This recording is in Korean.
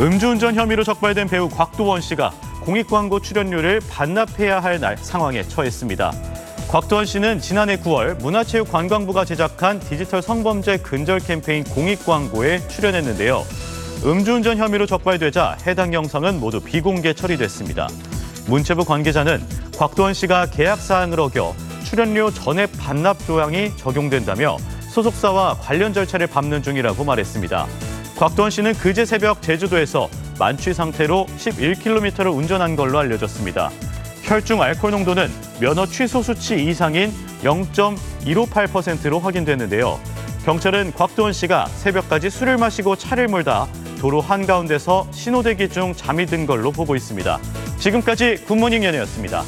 음주운전 혐의로 적발된 배우 곽도원 씨가 공익광고 출연료를 반납해야 할 날, 상황에 처했습니다. 곽도원 씨는 지난해 9월 문화체육관광부가 제작한 디지털 성범죄 근절 캠페인 공익광고에 출연했는데요. 음주운전 혐의로 적발되자 해당 영상은 모두 비공개 처리됐습니다. 문체부 관계자는 곽도원 씨가 계약 사항을 어겨 출연료 전액 반납 조항이 적용된다며 소속사와 관련 절차를 밟는 중이라고 말했습니다. 곽도원 씨는 그제 새벽 제주도에서 만취 상태로 11km를 운전한 걸로 알려졌습니다. 혈중 알코올 농도는 면허 취소 수치 이상인 0.158%로 확인됐는데요. 경찰은 곽도원 씨가 새벽까지 술을 마시고 차를 몰다 도로 한가운데서 신호대기 중 잠이 든 걸로 보고 있습니다. 지금까지 굿모닝 연예였습니다.